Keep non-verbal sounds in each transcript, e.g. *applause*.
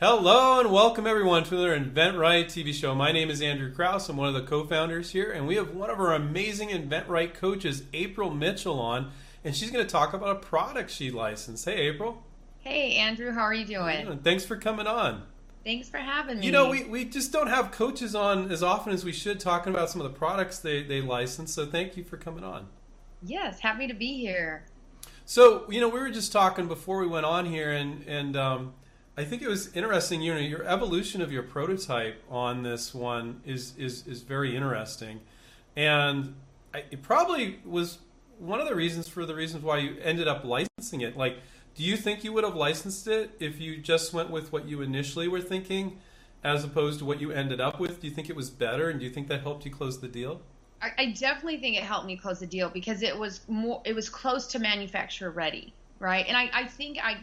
Hello and welcome everyone to another InventRight TV show. My name is Andrew Krauss. I'm one of the co-founders here, and we have one of our amazing InventRight coaches, April Mitchell, on, and she's going to talk about a product she licensed. Hey, April. Hey, Andrew. How are you doing? Yeah, thanks for coming on. Thanks for having me. You know, we, we just don't have coaches on as often as we should talking about some of the products they, they license, so thank you for coming on. Yes, happy to be here. So, you know, we were just talking before we went on here, and, and um, I think it was interesting. You know, your evolution of your prototype on this one is is is very interesting, and I, it probably was one of the reasons for the reasons why you ended up licensing it. Like, do you think you would have licensed it if you just went with what you initially were thinking, as opposed to what you ended up with? Do you think it was better, and do you think that helped you close the deal? I, I definitely think it helped me close the deal because it was more, it was close to manufacturer ready, right? And I, I think I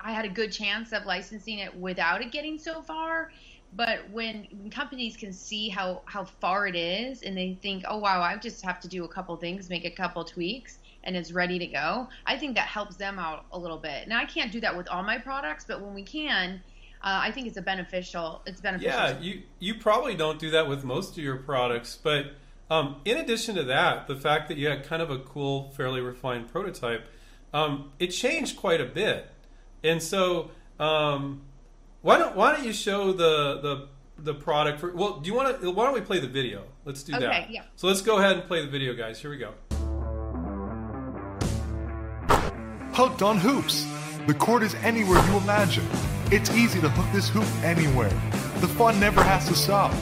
I had a good chance of licensing it without it getting so far. But when, companies can see how, how far it is and they think, oh, wow, I just have to do a couple things, make a couple tweaks, and it's ready to go, I think that helps them out a little bit. Now, I can't do that with all my products, but when we can, uh, I think it's a beneficial. It's beneficial. Yeah, you you probably don't do that with most of your products, but um, in addition to that, the fact that you had kind of a cool, fairly refined prototype, um, it changed quite a bit. And so, um, why don't why don't you show the the the product for? Well, do you want to? Why don't we play the video? Let's do okay, that. Yeah. So let's go ahead and play the video, guys. Here we go. Hooked on hoops. The court is anywhere you imagine. It's easy to hook this hoop anywhere. The fun never has to stop.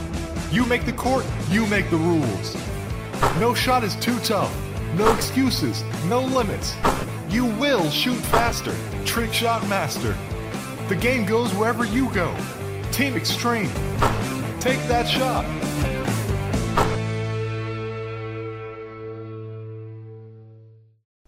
You make the court, you make the rules. No shot is too tough. No excuses, no limits. You will shoot faster. Trick Shot Master. The game goes wherever you go. Team Extreme. Take that shot.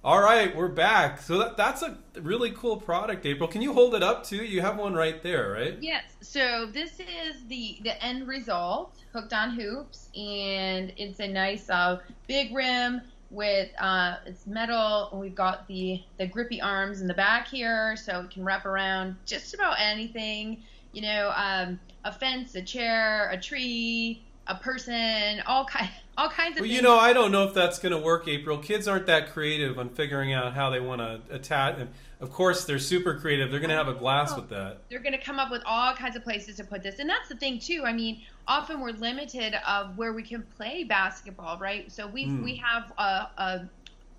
All right, we're back. So that, that's a really cool product, April. Can you hold it up too? You have one right there, right? Yes. So this is the the end result, hooked on hoops, and it's a nice uh, big rim with uh, it's metal. We've got the the grippy arms in the back here, so it can wrap around just about anything. You know, um, a fence, a chair, a tree, a person, all kind all kinds of. Well, things. you know, I don't know if that's going to work, April. Kids aren't that creative on figuring out how they want to attach. Of course, they're super creative. They're going to have a glass with that. They're going to come up with all kinds of places to put this, and that's the thing too. I mean, often we're limited of where we can play basketball, right? So we Mm. we have a, a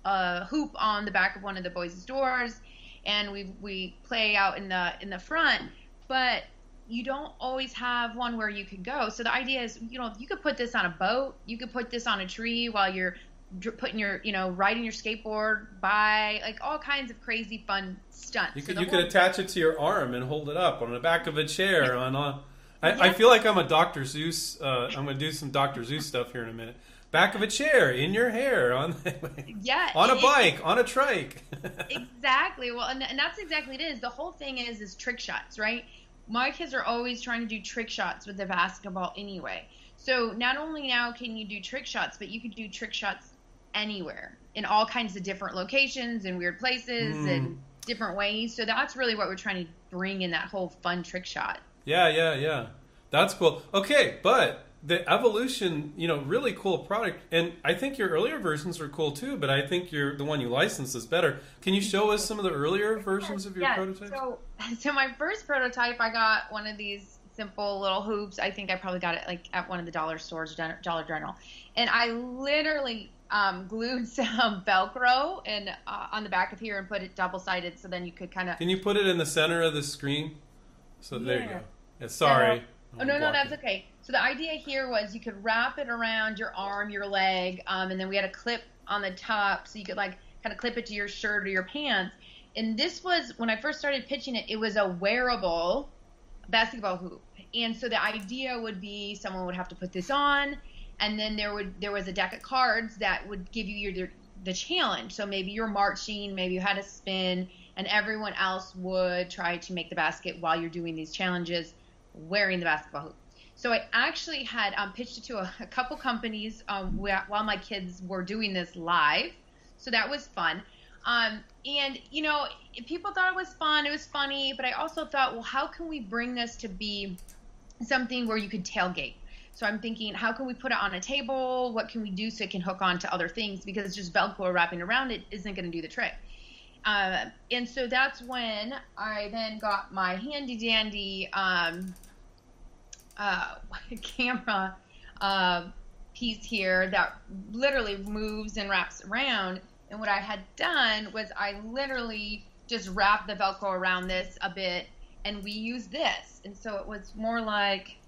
a hoop on the back of one of the boys' doors, and we we play out in the in the front, but you don't always have one where you can go. So the idea is, you know, you could put this on a boat, you could put this on a tree while you're putting your, you know, riding your skateboard by, like all kinds of crazy fun stunts. You could you whole- could attach it to your arm and hold it up on the back of a chair on a. I, I Yeah. feel like I'm a Dr. Seuss. Uh, I'm going to do some Dr. Seuss stuff here in a minute. Back of a chair, in your hair, on *laughs* Yeah, on a it- bike, on a trike. *laughs* exactly. Well, and, and that's exactly it is. The whole thing is is trick shots, right? My kids are always trying to do trick shots with the basketball anyway. So not only now can you do trick shots, but you can do trick shots anywhere in all kinds of different locations and weird places Mm. and different ways. So that's really what we're trying to bring in that whole fun trick shot. Yeah, yeah, yeah. That's cool. Okay, but the evolution, you know, really cool product, and I think your earlier versions are cool too. But I think your the one you licensed is better. Can you show us some of the earlier versions of your yeah, prototypes? So, *laughs* so my first prototype, I got one of these simple little hoops. I think I probably got it like at one of the dollar stores, Dollar General, and I literally um, glued *laughs* some Velcro and uh, on the back of here and put it double sided, so then you could kind of. Can you put it in the center of the screen? So there you go. Yeah, sorry. Oh no, no, that's okay. So the idea here was you could wrap it around your arm, your leg, um, and then we had a clip on the top, so you could like kind of clip it to your shirt or your pants. And this was when I first started pitching it. It was a wearable basketball hoop, and so the idea would be someone would have to put this on, and then there would there was a deck of cards that would give you your the challenge. So maybe you're marching, maybe you had a spin, and everyone else would try to make the basket while you're doing these challenges wearing the basketball hoop. So I actually had um, pitched it to a, a couple companies um, wh- while my kids were doing this live. So that was fun. Um, and you know, people thought it was fun. It was funny, but I also thought, well, how can we bring this to be something where you could tailgate? So I'm thinking, how can we put it on a table? What can we do so it can hook on to other things? Because just Velcro wrapping around it isn't going to do the trick. Uh, and so that's when I then got my handy dandy um, uh, *laughs* camera uh, piece here that literally moves and wraps around. And what I had done was I literally just wrapped the Velcro around this a bit, and we used this. And so it was more like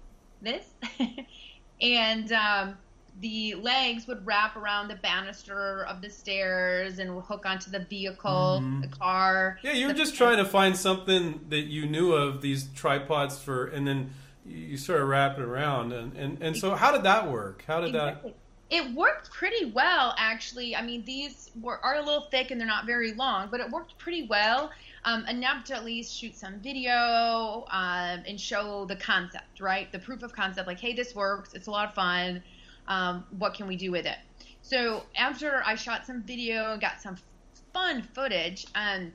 this. *laughs* and um, the legs would wrap around the banister of the stairs and hook onto the vehicle, mm-hmm. the car. Yeah, you were just trying to find something that you knew of these tripods for, and then you sort of wrap it around. And, and, and so, how did that work? How did exactly. that? It worked pretty well, actually. I mean, these were are a little thick and they're not very long, but it worked pretty well um, enough to at least shoot some video um, and show the concept, right? The proof of concept, like, hey, this works. It's a lot of fun. Um, what can we do with it? So after I shot some video and got some fun footage, um,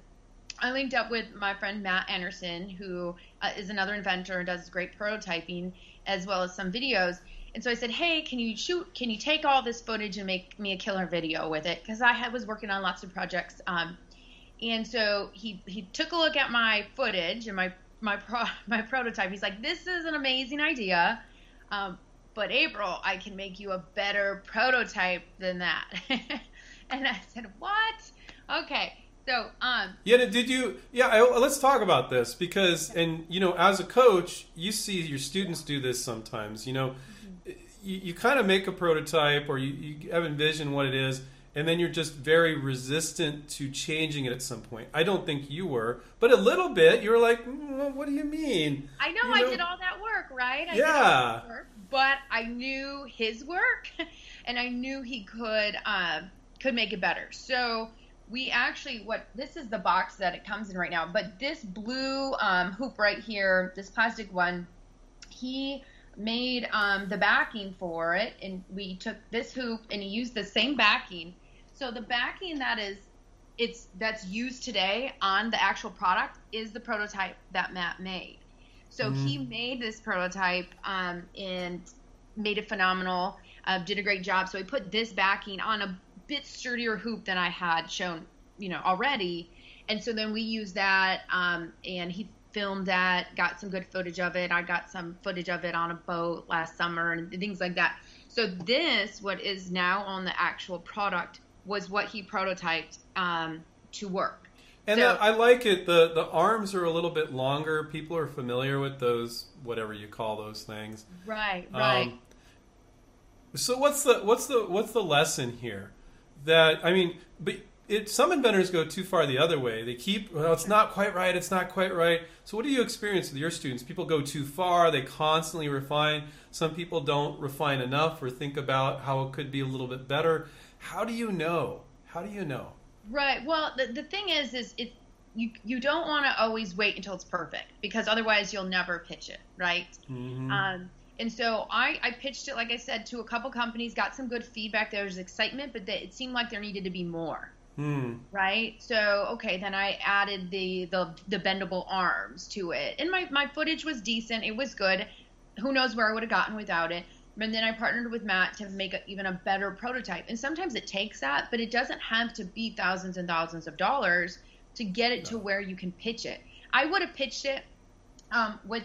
I linked up with my friend Matt Anderson, who uh, is another inventor and does great prototyping as well as some videos. And so I said, "Hey, can you shoot? Can you take all this footage and make me a killer video with it?" Because I had, was working on lots of projects. Um, and so he he took a look at my footage and my my pro, *laughs* my prototype. He's like, "This is an amazing idea, um, but April, I can make you a better prototype than that." *laughs* and I said, "What? Okay." So, um, yeah, did you? Yeah, I, let's talk about this because, and you know, as a coach, you see your students do this sometimes. You know, mm-hmm. you, you kind of make a prototype or you, you have envisioned what it is and then you're just very resistant to changing it at some point. I don't think you were, but a little bit. You were like, mm, "What do you mean?" I know, you know, I did all that work, right? I yeah. Work, but I knew his work, *laughs* and I knew he could uh, could make it better. So we actually, what this is the box that it comes in right now. But this blue um, hoop right here, this plastic one, he made um, the backing for it, and we took this hoop and he used the same backing so the backing that is it's that's used today on the actual product is the prototype that Matt made. So mm. he made this prototype um, and made it phenomenal. Uh, did a great job. So he put this backing on a bit sturdier hoop than I had shown, you know, already. And so then we used that, um, and he filmed that, got some good footage of it. I got some footage of it on a boat last summer and things like that. So this, what is now on the actual product, was what he prototyped um, to work. And so, I like it. the The arms are a little bit longer. People are familiar with those, whatever you call those things. Right, right. Um, so what's the what's the what's the lesson here? That I mean, but it, some inventors go too far the other way. They keep well, it's not quite right. It's not quite right. So what do you experience with your students? People go too far. They constantly refine. Some people don't refine enough or think about how it could be a little bit better. How do you know? How do you know? Right. Well, the, the thing is, is it you you don't want to always wait until it's perfect because otherwise you'll never pitch it, right? Mm-hmm. Um, and so I, I pitched it, like I said, to a couple companies, got some good feedback. There was excitement, but they, it seemed like there needed to be more. Hmm. Right. So okay, then I added the, the the bendable arms to it, and my my footage was decent. It was good. Who knows where I would have gotten without it? And then I partnered with Matt to make a, even a better prototype. And sometimes it takes that, but it doesn't have to be thousands and thousands of dollars to get it to where you can pitch it. I would have pitched it um, with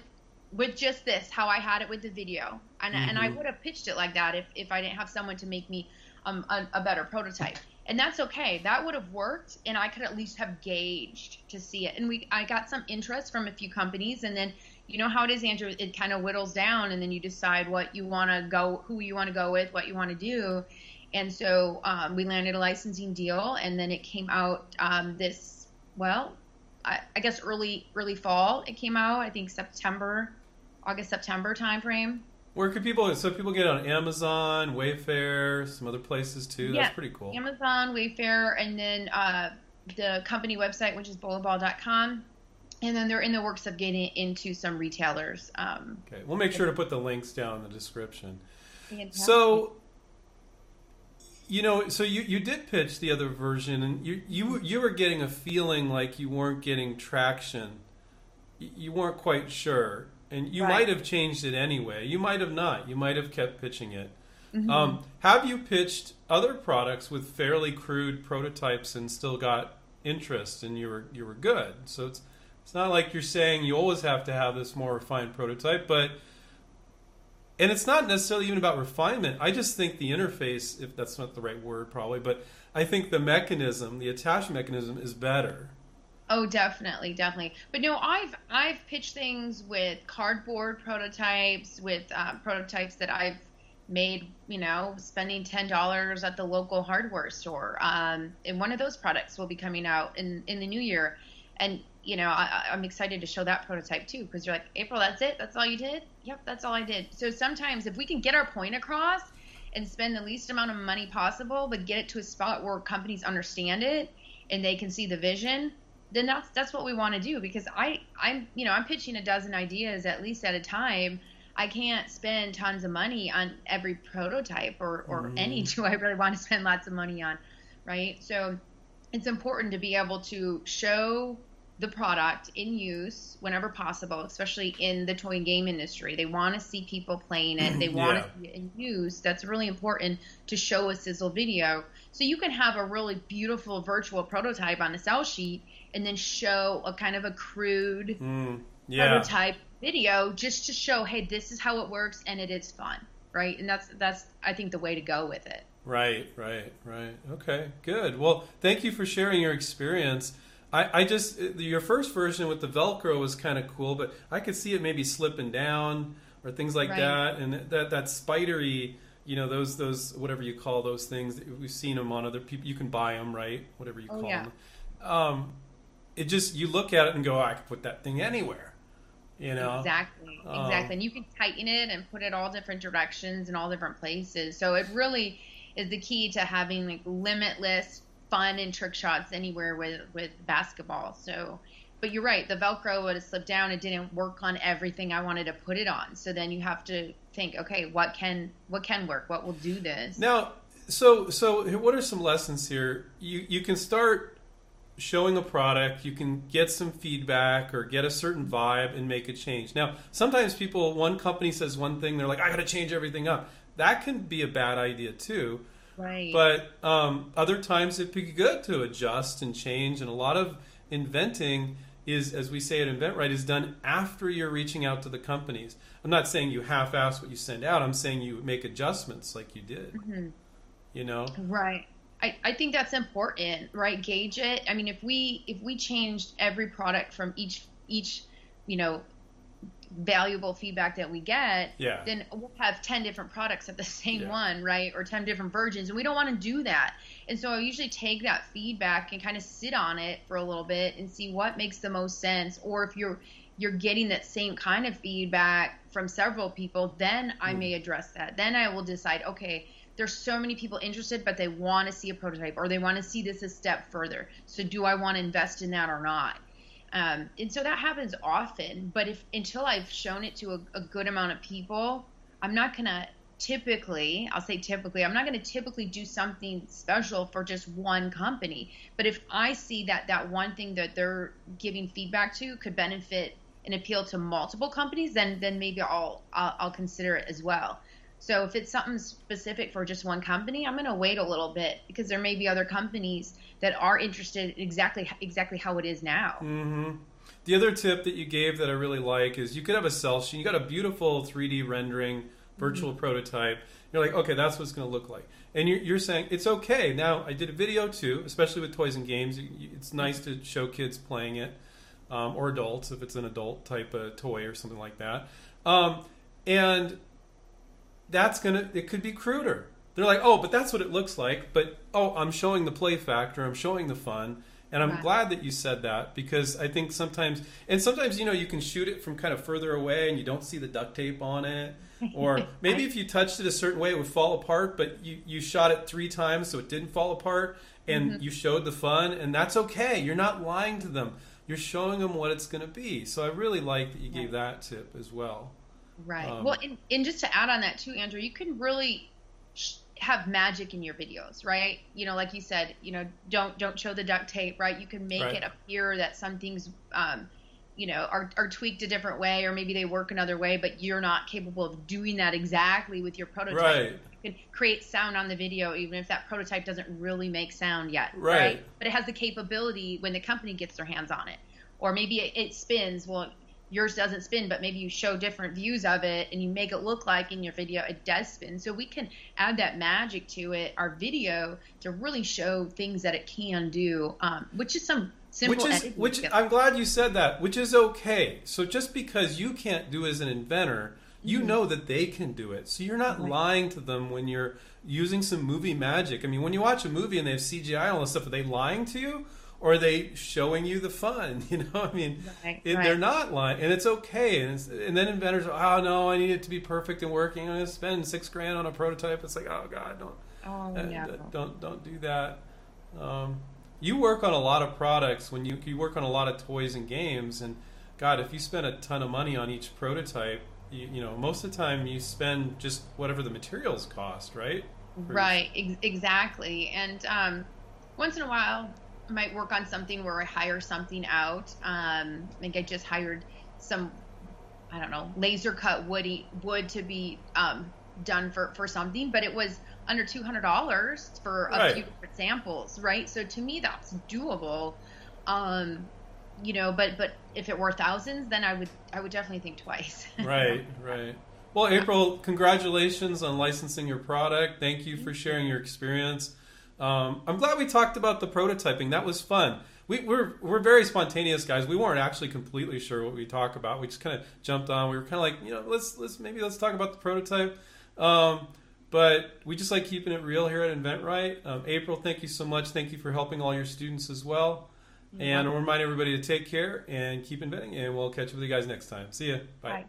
with just this, how I had it with the video, and mm-hmm. and I mm-hmm. would have pitched it like that if if I didn't have someone to make me um, a, a better prototype. And that's okay. That would have worked, and I could at least have gauged to see it. And we, I got some interest from a few companies, and then you know how it is, Andrew. It kind of whittles down, and then you decide what you want to go, who you want to go with, what you want to do. And so um, we landed a licensing deal, and then it came out um, this well, I, I, guess early early fall. It came out, I think September, August September timeframe. Where could people? So people get on Amazon, Wayfair, some other places too. Yeah, That's pretty cool. Amazon, Wayfair, and then uh, the company website, which is bowlingball.com and then they're in the works of getting into some retailers. Um, okay, we'll make sure to put the links down in the description. Fantastic. So, you know, so you, you did pitch the other version, and you you were- you were getting a feeling like you weren't getting traction. You weren't quite sure, and you Right. might have changed it anyway. You might have not. You might have kept pitching it. Mm-hmm. Um, have you pitched other products with fairly crude prototypes and still got interest, and you were you were good? So it's it's not like you're saying you always have to have this more refined prototype, but and it's not necessarily even about refinement. I just think the interface, if that's not the right word, probably, but I think the mechanism, the attachment mechanism, is better. Oh, definitely, definitely. But no, I've I've pitched things with cardboard prototypes, with uh, prototypes that I've made. You know, spending ten dollars at the local hardware store. Um, and one of those products will be coming out in in the new year. And you know, I, I'm excited to show that prototype too because you're like, April, that's it? That's all you did? Yep, that's all I did. So sometimes if we can get our point across and spend the least amount of money possible, but get it to a spot where companies understand it and they can see the vision, then that's that's what we want to do because I I'm you know I'm pitching a dozen ideas at least at a time. I can't spend tons of money on every prototype or or mm-hmm. any *laughs* do I really want to spend lots of money on, right? So it's important to be able to show the product in use whenever possible, especially in the toy and game industry. They want to see people playing it. They *clears throat* want Yeah. to see it in use. That's really important to show a sizzle video. So you can have a really beautiful virtual prototype on a sell sheet and then show a kind of a crude Mm, yeah. prototype video just to show, hey, this is how it works and it is fun, right? And that's that's I think the way to go with it. Right, right, right. Okay, good. Well, thank you for sharing your experience. I, I just your first version with the Velcro was kind of cool, but I could see it maybe slipping down or things like Right. that, and that that spidery, you know, those those whatever you call those things. We've seen them on other people. You can buy them, right? Whatever you Oh, call yeah. them. Um, it just you look at it and go, oh, I could put that thing anywhere. You know, Exactly, Um, exactly. And you can tighten it and put it all different directions and all different places. So it really is the key to having like limitless fun and trick shots anywhere with with basketball. So, but you're right. The Velcro would have slipped down. It didn't work on everything I wanted to put it on. So then you have to think, okay, what can what can work? What will do this? Now, so so what are some lessons here? You you can start showing a product, you can get some feedback or get a certain vibe and make a change. Now, sometimes people one company says one thing, they're like, I got to change everything up. That can be a bad idea too. Right. But um, other times it'd be good to adjust and change, and a lot of inventing is, as we say at InventRight, is done after you're reaching out to the companies. I'm not saying you half-ass what you send out. I'm saying you make adjustments like you did. You know, Right. I, I think that's important, right? Gauge it. I mean, if we if we changed every product from each each, you know, valuable feedback that we get, Yeah. then we'll have 10 different products of the *laughs* same Yeah. one, right? Or 10 different versions. And we don't want to do that. And so I usually take that feedback and kind of sit on it for a little bit and see what makes the most sense. Or if you're you're getting that same kind of feedback from several people, then I mm. may address that. Then I will decide, okay, there's so many people interested, but they want to see a prototype or they want to see this a step further. So do I want to invest in that or not? Um, and so that happens often. But if until I've shown it to a, a good amount of people, I'm not gonna typically. I'll say typically. I'm not gonna typically do something special for just one company. But if I see that that one thing that they're giving feedback to could benefit and appeal to multiple companies, then then maybe I'll I'll, I'll consider it as well. So if it's something specific for just one company, I'm going to wait a little bit because there may be other companies that are interested exactly exactly how it is now. Mm-hmm. The other tip that you gave that I really like is you could have a sell sheet. You got a beautiful 3D rendering virtual prototype. You're like, okay, that's what it's going to look like. And you're, you're saying it's okay. Now, I did a video too, especially with toys and games. It's nice to show kids playing it um, or adults if it's an adult type of toy or something like that. Um, and that's gonna it could be cruder. They're like, oh, but that's what it looks like. But oh, I'm showing the play factor. I'm showing the fun. And I'm Right. glad that you said that because I think sometimes, and sometimes you know you can shoot it from kind of further away and you don't see the duct tape on it, or *laughs* maybe if you touched it a certain way it would fall apart, but you you shot it three times so it didn't fall apart, and mm-hmm. you showed the fun, and that's okay. You're not lying to them. You're showing them what it's going to be. So I really like that you gave that tip as well. Right. Um, well, and, and just to add on that too, Andrew, you can really sh- have magic in your videos, right? You know, like you said, you know, don't don't show the duct tape, right? You can make Right. it appear that some things, um, you know, are, are tweaked a different way, or maybe they work another way, but you're not capable of doing that exactly with your prototype. Right. You can create sound on the video, even if that prototype doesn't really make sound yet, Right. But it has the capability when the company gets their hands on it, or maybe it, it spins. Well, yours doesn't spin, but maybe you show different views of it and you make it look like in your video it does spin. So we can add that magic to it, our video, to really show things that it can do, um, which is some simple. which is which skills. I'm glad you said that, which is okay. So just because you can't do as an inventor, you Mm-hmm. know that they can do it. So you're not lying to them when you're using some movie magic. I mean, when you watch a movie and they have CGI and all this stuff, are they lying to you? Or are they showing you the fun? *laughs* You know, I mean, Right, it, right. they're not lying, and it's okay. And, it's, and then inventors, are, oh no, I need it to be perfect and working. I'm going to spend six grand on a prototype. It's like, oh god, don't oh, uh, d- don't don't do that. Um, you work on a lot of products when you you work on a lot of toys and games, and God, if you spend a ton of money on each prototype, you, you know most of the time you spend just whatever the materials cost, right? Right, ex- exactly. And um, once in a while, might work on something where I hire something out. Um, I think I just hired some, I don't know, laser cut woody wood to be um, done for for something, but it was under two hundred dollars for a Right. few different samples, right? So to me, that's doable. Um, you know, but but if it were thousands, then I would I would definitely think twice. *laughs* right, right. Well, April, congratulations on licensing your product. Thank you for sharing your experience. Um, I'm glad we talked about the prototyping. That was fun. We, we're we're very spontaneous guys. We weren't actually completely sure what we talk about. We just kind of jumped on. We were kind of like, you know, let's let's maybe let's talk about the prototype. Um, but we just like keeping it real here at InventRight. Um, April, thank you so much. Thank you for helping all your students as well. And I'll remind everybody to take care and keep inventing. And we'll catch up with you guys next time. See ya. Bye. Bye.